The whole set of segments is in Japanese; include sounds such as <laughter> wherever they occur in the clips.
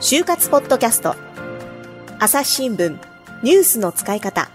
就活ポッドキャスト。朝日新聞。ニュースの使い方。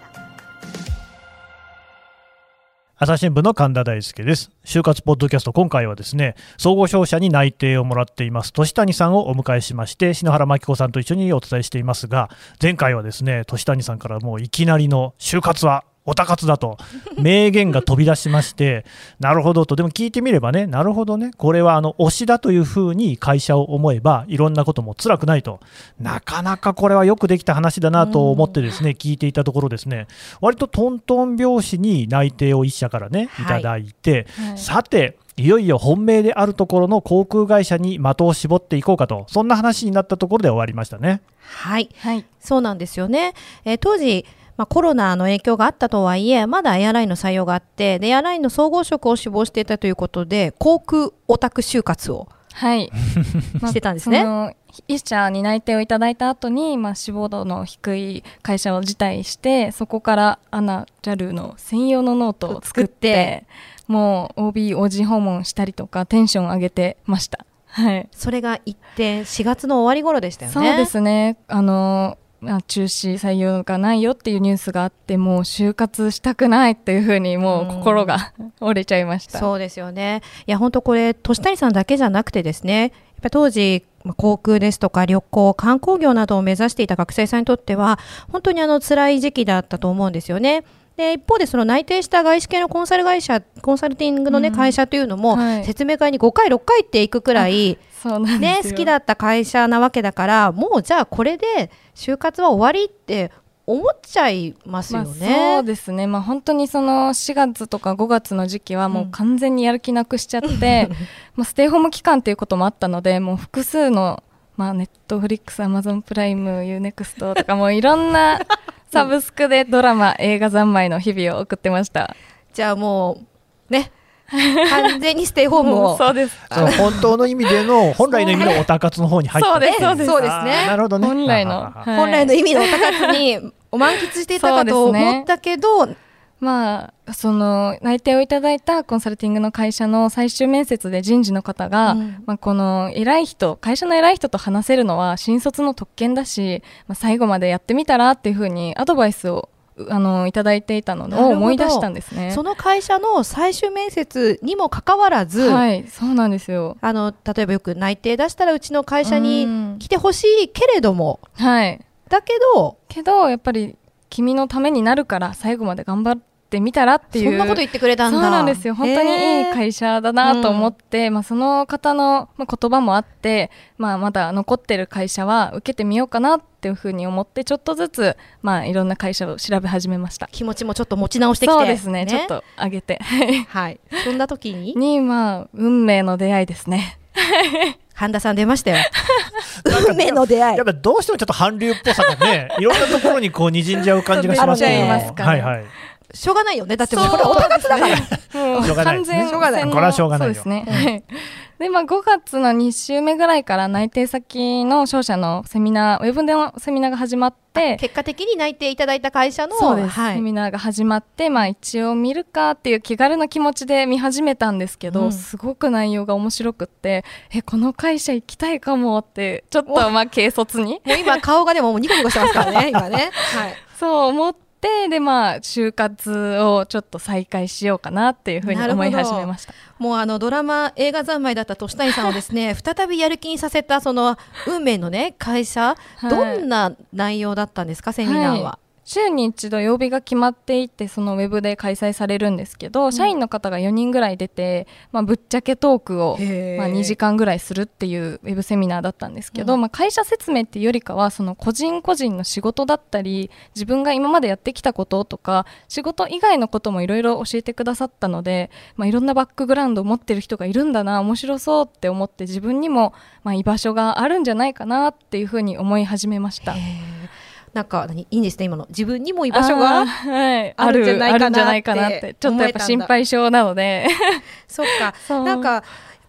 朝日新聞の神田大輔です。就活ポッドキャスト、今回はですね、総合商社に内定をもらっています、年谷さんをお迎えしまして、篠原真紀子さんと一緒にお伝えしていますが、前回はですね、年谷さんからもういきなりの就活はおたかつだと。名言が飛び出しまして <laughs> なるほどと。でも聞いてみればねなるほどね。これはあの推しだというふうに会社を思えばいろんなことも辛くないと。なかなかこれはよくできた話だなと思ってですね聞いていたところですね。割とトントン拍子に内定を1社からねい。ただいて、はいはい、さていよいよ本命であるところの航空会社に的を絞っていこうかと。そんな話になったところで終わりましたね。はい、はい、そうなんですよね、えー、当時まあ、コロナの影響があったとはいえまだエアラインの採用があってでエアラインの総合職を志望していたということで航空オタク就活をはい <laughs> してたんですね。まあ、一社に内定をいただいた後に、まあ、志望度の低い会社を辞退してそこからアナ JAL の専用のノートを作ってもう OBOG 訪問したりとかテンション上げてました。はい、それが一転4月の終わり頃でしたよね。そうですねあのまあ、中止採用がないよっていうニュースがあってもう就活したくないっていうふうにもう心が折れちゃいました。そうですよね。いや本当これ年谷さんだけじゃなくてですねやっぱ当時航空ですとか旅行観光業などを目指していた学生さんにとっては本当にあの辛い時期だったと思うんですよね。で一方でその内定した外資系のコンサル会社コンサルティングの、ね、会社というのも、説明会に5回6回っていくくらい、ね、好きだった会社なわけだからもうじゃあこれで就活は終わりって思っちゃいますよね。まあ、そうですね。まあ本当にその4月とか5月の時期はもう完全にやる気なくしちゃって、うん、まあステイホーム期間っていうこともあったので、もう複数のまあ Netflix、 Amazon Prime、 U-NEXT とかもういろんなサブスクでドラマ、映画三昧の日々を送ってました。じゃあもうね。<laughs> 完全にステイホームを。そうです。その本当の意味での本来の意味のオタ活の方に入って。そうですそうですそうですね。なるほどね。本来の、はい、本来の意味のオタ活に満喫していたかと思ったけど、まあ、その内定をいただいたコンサルティングの会社の最終面接で人事の方が、うん、まあ、この偉い人会社の偉い人と話せるのは新卒の特権だし、まあ、最後までやってみたらっていうふうにアドバイスをあのいただいていたのを思い出したんですね。その会社の最終面接にもかかわらず、はい、そうなんですよ。あの例えばよく内定出したらうちの会社に来てほしいけれども、はい、だけどけどやっぱり君のためになるから最後まで頑張っってみたらっていう。そんなこと言ってくれたんだ。そうなんですよ。本当にいい会社だなと思って、まあ、その方の言葉もあって、まあ、まだ残ってる会社は受けてみようかなっていうふうに思ってちょっとずつ、まあ、いろんな会社を調べ始めました。気持ちもちょっと持ち直してきて。そうですね、ね、ちょっと上げて。<laughs> はい。そんな時に？<laughs> にまあ運命の出会いですね。<laughs> 半田さん出ましたよ。運命の出会い。やっぱどうしてもちょっと韓流っぽさがね、いろんなところにこう滲んじゃう感じがしますけど。はいはい。しょうがないよね。だってこれおたかつだから、もう完全しょうがないこれはしょうがないよ。そうですね、でまあ5月の2週目ぐらいから内定先の商社のセミナーウェブでのセミナーが始まって結果的に内定いただいた会社のセミナーが始まってまあ一応見るかっていう気軽な気持ちで見始めたんですけど、うん、すごく内容が面白くってえこの会社行きたいかもってちょっとまあ軽率に。もう今顔がでもニコニコしてますからね今ね、<laughs> はい、そう思ってってでまあ就活をちょっと再開しようかなっていうふうに思い始めました。もうあのドラマ映画三昧だった年谷さんをですね <laughs> 再びやる気にさせたその運命のね会社、はい、どんな内容だったんですかセミナーは。はい週に一度曜日が決まっていてそのウェブで開催されるんですけど、うん、社員の方が4人ぐらい出て、まあ、ぶっちゃけトークを、まあ、2時間ぐらいするっていうウェブセミナーだったんですけど、うん、まあ、会社説明っていうよりかはその個人個人の仕事だったり自分が今までやってきたこととか仕事以外のこともいろいろ教えてくださったので、まあ、いろんなバックグラウンドを持ってる人がいるんだな面白そうって思って自分にも、まあ、居場所があるんじゃないかなっていうふうに思い始めました。なんか何？いいんですね今の。自分にも居場所がある。んじゃないかなってちょっとやっぱ心配性なので。<laughs> そっか。<laughs> なんかやっ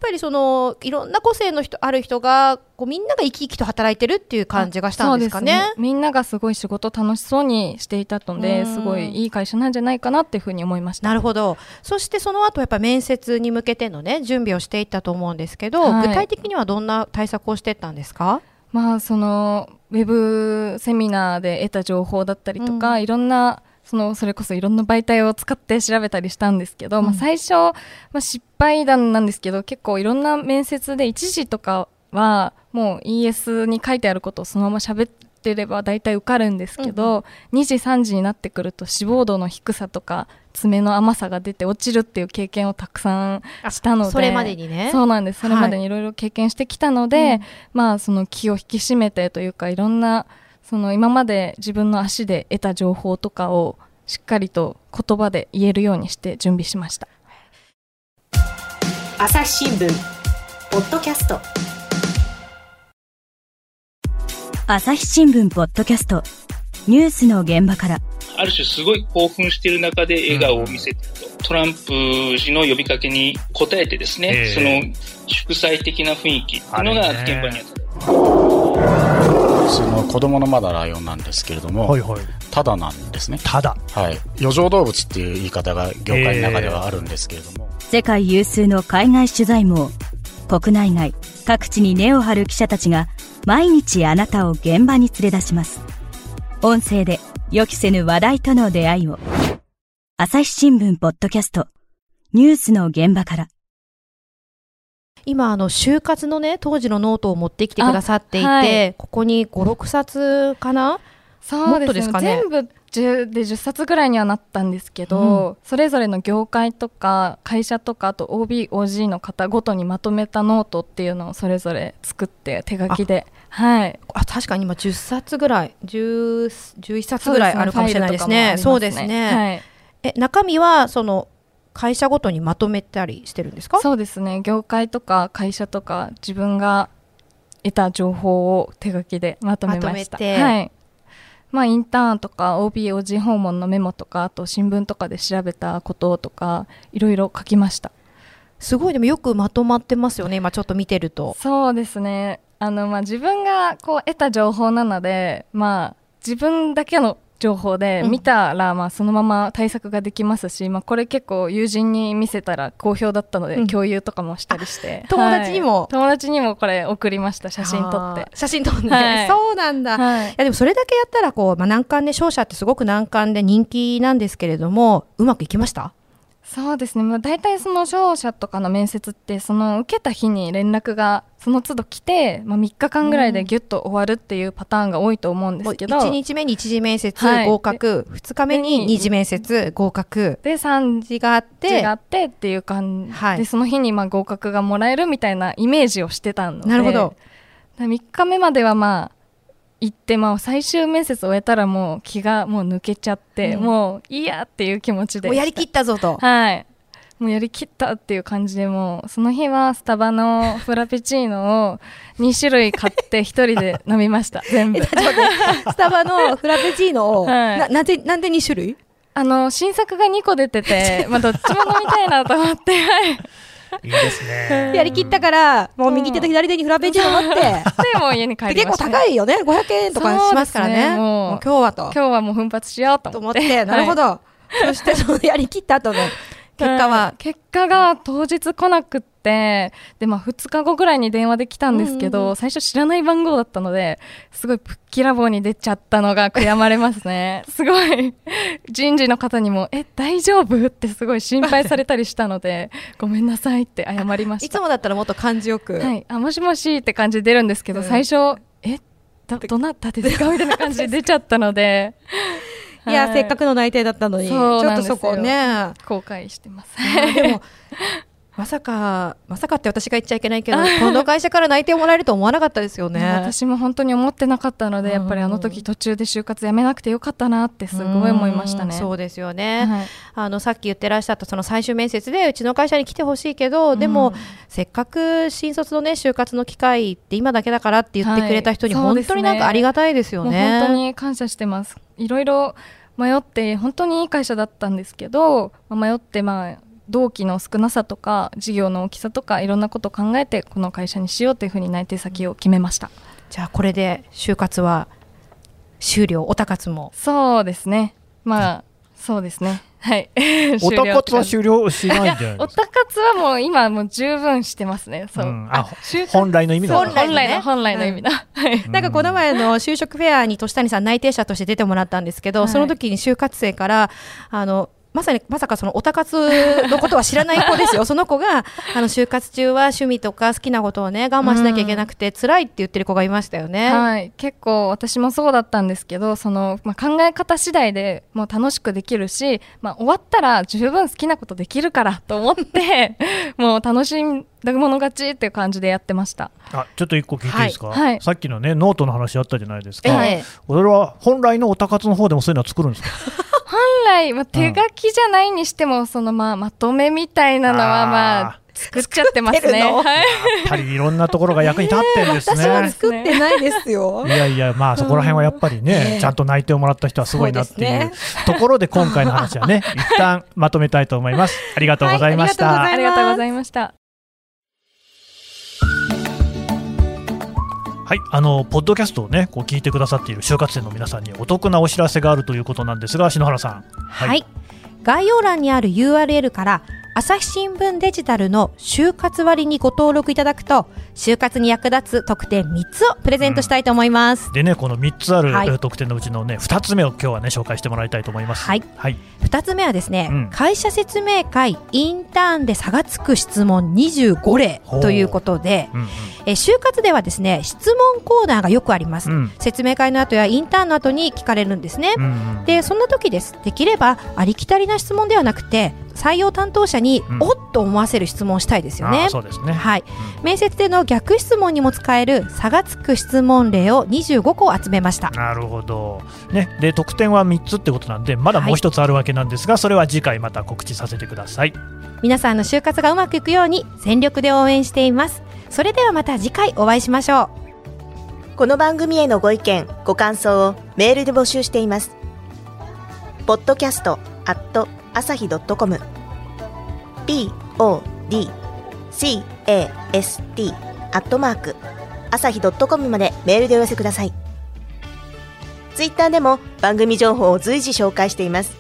ぱりそのいろんな個性の人ある人がこうみんなが生き生きと働いてるっていう感じがしたんですかね？ね。みんながすごい仕事楽しそうにしていたのですごいいい会社なんじゃないかなっていうふうに思いました。なるほど。そしてその後やっぱ面接に向けてのね準備をしていったと思うんですけど、はい、具体的にはどんな対策をしていったんですか？まあそのウェブセミナーで得た情報だったりとか、うん、いろんなそのそれこそいろんな媒体を使って調べたりしたんですけど、うん、まあ、最初、まあ、失敗談なんですけど結構いろんな面接で一時とかはもう ES に書いてあることをそのまま喋ってれば大体受かるんですけど、うん、2時3時になってくると脂肪度の低さとか爪の甘さが出て落ちるっていう経験をたくさんしたのでそれまでにね。そうなんです。それまでにいろいろ経験してきたので、はい、まあその気を引き締めてというかいろんなその今まで自分の足で得た情報とかをしっかりと言葉で言えるようにして準備しました。朝日新聞ポッドキャスト朝日新聞ポッドキャストニュースの現場からある種すごい興奮している中で笑顔を見せてると、トランプ氏の呼びかけに応えてですね、その祝祭的な雰囲気っていうのが現場にあった。その子供のまだライオンなんですけれども、はいはい、ただなんですね。ただ。はい。余剰動物っていう言い方が業界の中ではあるんですけれども。世界有数の海外取材網、国内外、各地に根を張る記者たちが、毎日あなたを現場に連れ出します。音声で予期せぬ話題との出会いを。朝日新聞ポッドキャスト、ニュースの現場から。今あの就活のね当時のノートを持ってきてくださっていて、はい、ここに56冊かな？そうですね、ね、全部10で10冊ぐらいにはなったんですけど、うん、それぞれの業界とか会社とかあと OBOG の方ごとにまとめたノートっていうのをそれぞれ作って手書きで。はい。あ確かに今10冊ぐらい11冊ぐらいあるかもしれないですね。そうですね、はい、え中身はその会社ごとにまとめたりしてるんですか？そうですね。業界とか会社とか自分が得た情報を手書きでまとめました。はいまあ、インターンとか OBOG 訪問のメモとかあと新聞とかで調べたこととかいろいろ書きました。すごいでもよくまとまってますよね今ちょっと見てると。そうですね。あの、まあ、自分がこう得た情報なので、まあ、自分だけの情報で、見たらまあそのまま対策ができますし、まあ、これ結構友人に見せたら好評だったので、共有とかもしたりして、友達にも、友達にもこれ送りました写真撮って。写真撮って、はい、そうなんだ、はい、いやでもそれだけやったらこう、まあ、難関で商社ってすごく難関で人気なんですけれどもうまくいきました？そうですね、まあ、大体その商社とかの面接ってその受けた日に連絡がその都度来て、まあ、3日間ぐらいでぎゅっと終わるっていうパターンが多いと思うんですけど、1日目に1次面接合格、はい、2日目に2次面接合格。で3次があってがあってっていう感じ、はい、でその日にまあ合格がもらえるみたいなイメージをしてたので。なるほど。3日目まではまあ行って、まあ、最終面接終えたらもう気がもう抜けちゃって、うん、もういいやっていう気持ちでもうやりきったぞと。はい。もうやりきったっていう感じでもうその日はスタバのフラペチーノを2種類買って1人で飲みました。<laughs> 全部。<laughs> スタバのフラペチーノを、はい、ななんでなんで2種類？あの新作が2個出てて、まあ、どっちも飲みたいなと思っていいですね。<laughs> やりきったから、もう右手と左手にフラペチーノ持って。でも家に帰り結構高いよね。500円とかしますからね。もう今日はと。今日はもう奮発しようと思って。なるほど。そしてそのやりきった後の結果は、結果が当日来なくってで、まあ、2日後ぐらいに電話で来たんですけど、うんうん、最初知らない番号だったのですごいプッキラボに出ちゃったのが悔やまれますね。<laughs> すごい。人事の方にも「え大丈夫?」ってすごい心配されたりしたので <laughs> ごめんなさいって謝りました。いつもだったらもっと感じよく、はい、あもしもしって感じで出るんですけど、うん、最初え？どどなたですか？みたいな感じで出ちゃったのでいや、はい、せっかくの内定だったのに。ちょっとそこね。後悔してます。でも <laughs> まさかまさかって私が言っちゃいけないけど <laughs> この会社から内定をもらえると思わなかったですよね。私も本当に思ってなかったので、やっぱりあの時途中で就活やめなくてよかったなってすごい思いましたね。そうですよね、はい、あのさっき言ってらっしゃったその最終面接でうちの会社に来てほしいけどでも、せっかく新卒のね就活の機会って今だけだからって言ってくれた人に、本当になんかありがたいですよね、本当に感謝してます。いろいろ迷って本当にいい会社だったんですけど迷ってまあ同期の少なさとか事業の大きさとかいろんなことを考えてこの会社にしようというふうに内定先を決めました。じゃあこれで就活は終了。おたかつも。そうですね。まあそうですね。はい。<laughs> おたかつは終了しないんじゃないおたかつはもう今もう十分してますね。そう。うん、あ本来の意味の本来の、本来の意味だ。なんかこの前の就職フェアに年谷さん内定者として出てもらったんですけど、はい、その時に就活生からあのまさにまさかそのおたかつのことは知らない子ですよ、<laughs> その子があの就活中は趣味とか好きなことをね我慢しなきゃいけなくて、うん、辛いって言ってる子がいましたよね。はい、結構私もそうだったんですけど、そのまあ、考え方次第でもう楽しくできるし、まあ、終わったら十分好きなことできるからと思って <laughs> もう楽しんだもの勝ちっていう感じでやってまあちょっと一個聞いていいですか、はい、さっきのねノートの話あったじゃないですか、はい、これは本来のおたかつの方でもそういうのは作るんですか？本来、まあ、手書きじゃないにしても、うん、そのまあまとめみたいなのはまあ作っちゃってますね。<laughs> やっぱりいろんなところが役に立ってんですね。私は作ってないですよ。いやいや、まあそこら辺はやっぱりね、うん、ちゃんと内定をもらった人はすごいなっていうところで今回の話はね、一旦まとめたいと思います。ありがとうございました。はい、ありがとうございました。はい、あのポッドキャストをねこう聞いてくださっている就活生の皆さんにお得なお知らせがあるということなんですが篠原さん、はい、はい、概要欄にある URL から朝日新聞デジタルの就活割にご登録いただくと就活に役立つ特典3つをプレゼントしたいと思います、うん、でねこの3つある、はい、特典のうちのね2つ目を今日はね紹介してもらいたいと思います。はい、はい、2つ目はですね、うん、会社説明会インターンで差がつく質問25例ということで、うんうん、え就活ではですね質問コーナーがよくあります、うん、説明会の後やインターンの後に聞かれるんですね、うんうん、でそんな時ですできればありきたりな質問ではなくて採用担当者に、おっと思わせる質問をしたいですよね。そうですね。はい、面接での逆質問にも使える差がつく質問例を25個集めました。なるほど。ね、で得点は3つってことなんで、まだもう一つあるわけなんですが、はい、それは次回また告知させてください。皆さんの就活がうまくいくように全力で応援しています。それではまた次回お会いしましょう。この番組へのご意見、ご感想をメールで募集しています。ポッドキャストアット朝日 .com podcast アットマーク朝日 .com までメールでお寄せください。ツイッターでも番組情報を随時紹介しています。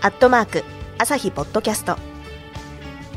アットマーク朝日ポッドキャスト